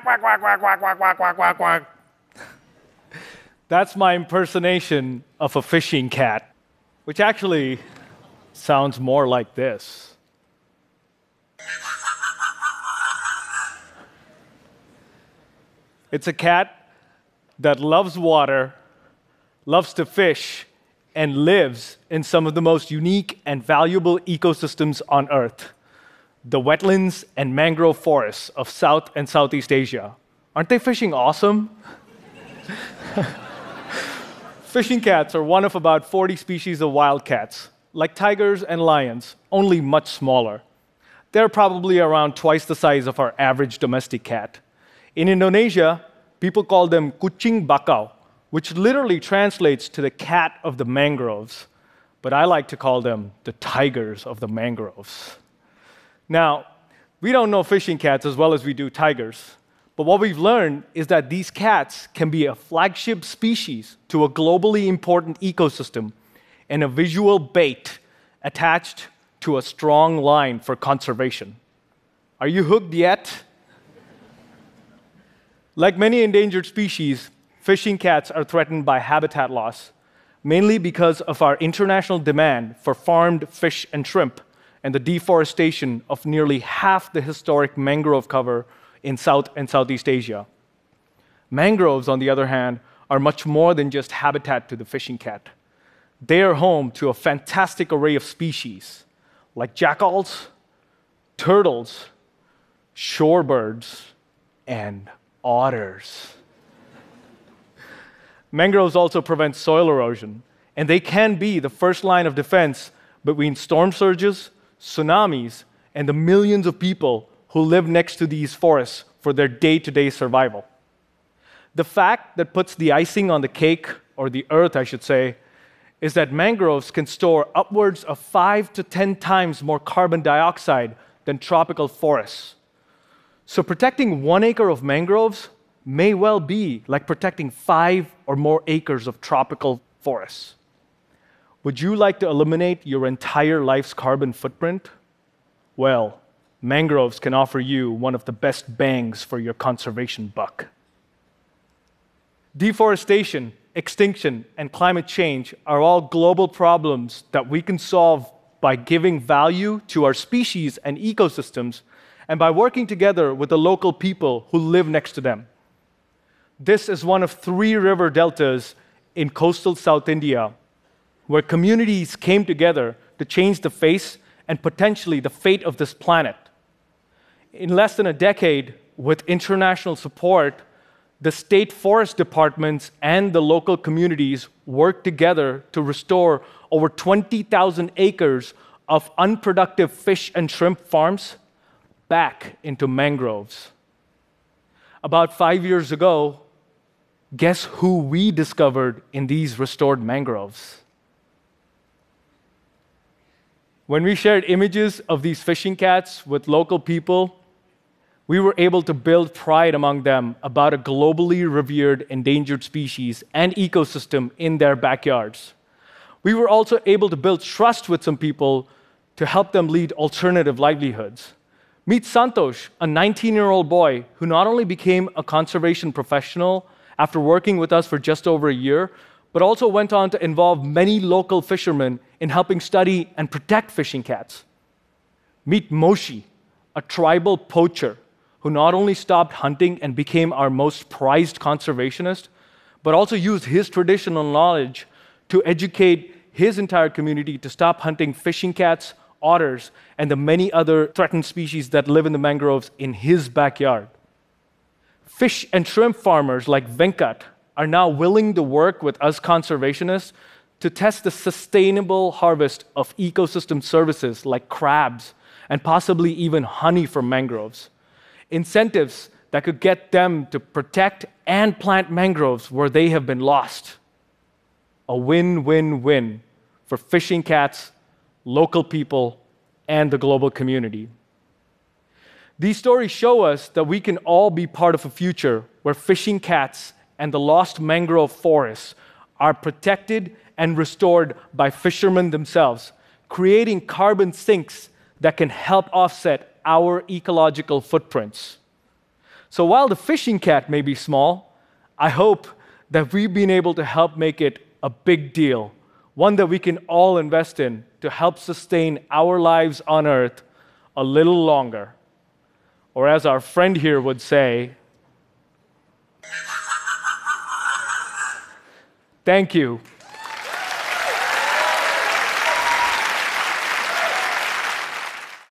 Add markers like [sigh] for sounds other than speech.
quack, quack, quack, quack, quack, quack, quack, quack, quack, quack. That's my impersonation of a fishing cat, which actually sounds more like this. It's a cat that loves water, loves to fish, and lives in some of the most unique and valuable ecosystems on Earth the wetlands and mangrove forests of South and Southeast Asia. Aren't they fishing awesome? [laughs] fishing cats are one of about 40 species of wild cats, like tigers and lions, only much smaller. They're probably around twice the size of our average domestic cat. In Indonesia, people call them kucing bakau, which literally translates to the cat of the mangroves. But I like to call them the tigers of the mangroves. Now, we don't know fishing cats as well as we do tigers. But what we've learned is that these cats can be a flagship species to a globally important ecosystem and a visual bait attached to a strong line for conservation. Are you hooked yet? like many endangered species, fishing cats are threatened by habitat loss, mainly because of our international demand for farmed fish and shrimp and the deforestation of nearly half the historic mangrove cover in South and Southeast Asia. Mangroves, on the other hand, are much more than just habitat to the fishing cat. They are home to a fantastic array of species like jackals, turtles, shorebirds, and otters. Mangroves also prevent soil erosion, and they can be the first line of defense between storm surges, tsunamis, and the millions of people who live next to these forests for their day to day survival. The fact that puts the icing on the cake, or the earth, I should say, is that mangroves can store upwards of five to 10 times more carbon dioxide than tropical forests. So, protecting one acre of mangroves may well be like protecting five or more acres of tropical forests. Would you like to eliminate your entire life's carbon footprint? Well, mangroves can offer you one of the best bangs for your conservation buck. Deforestation, extinction, and climate change are all global problems that we can solve by giving value to our species and ecosystems and by working together with the local people who live next to them. This is one of three river deltas in coastal South India where communities came together to change the face and potentially the fate of this planet. In less than a decade, with international support, the state forest departments and the local communities worked together to restore over 20,000 acres of unproductive fish and shrimp farms back into mangroves. About five years ago, guess who we discovered in these restored mangroves? When we shared images of these fishing cats with local people, we were able to build pride among them about a globally revered endangered species and ecosystem in their backyards. We were also able to build trust with some people to help them lead alternative livelihoods. Meet Santosh, a 19 year old boy who not only became a conservation professional after working with us for just over a year, but also went on to involve many local fishermen in helping study and protect fishing cats. Meet Moshi, a tribal poacher who not only stopped hunting and became our most prized conservationist, but also used his traditional knowledge to educate his entire community to stop hunting fishing cats, otters, and the many other threatened species that live in the mangroves in his backyard. Fish and shrimp farmers like Venkat are now willing to work with us conservationists to test the sustainable harvest of ecosystem services like crabs and possibly even honey from mangroves. Incentives that could get them to protect and plant mangroves where they have been lost. A win win win for fishing cats, local people, and the global community. These stories show us that we can all be part of a future where fishing cats and the lost mangrove forests are protected and restored by fishermen themselves, creating carbon sinks that can help offset our ecological footprints. So while the fishing cat may be small, I hope that we've been able to help make it a big deal, one that we can all invest in to help sustain our lives on earth a little longer. Or as our friend here would say, thank you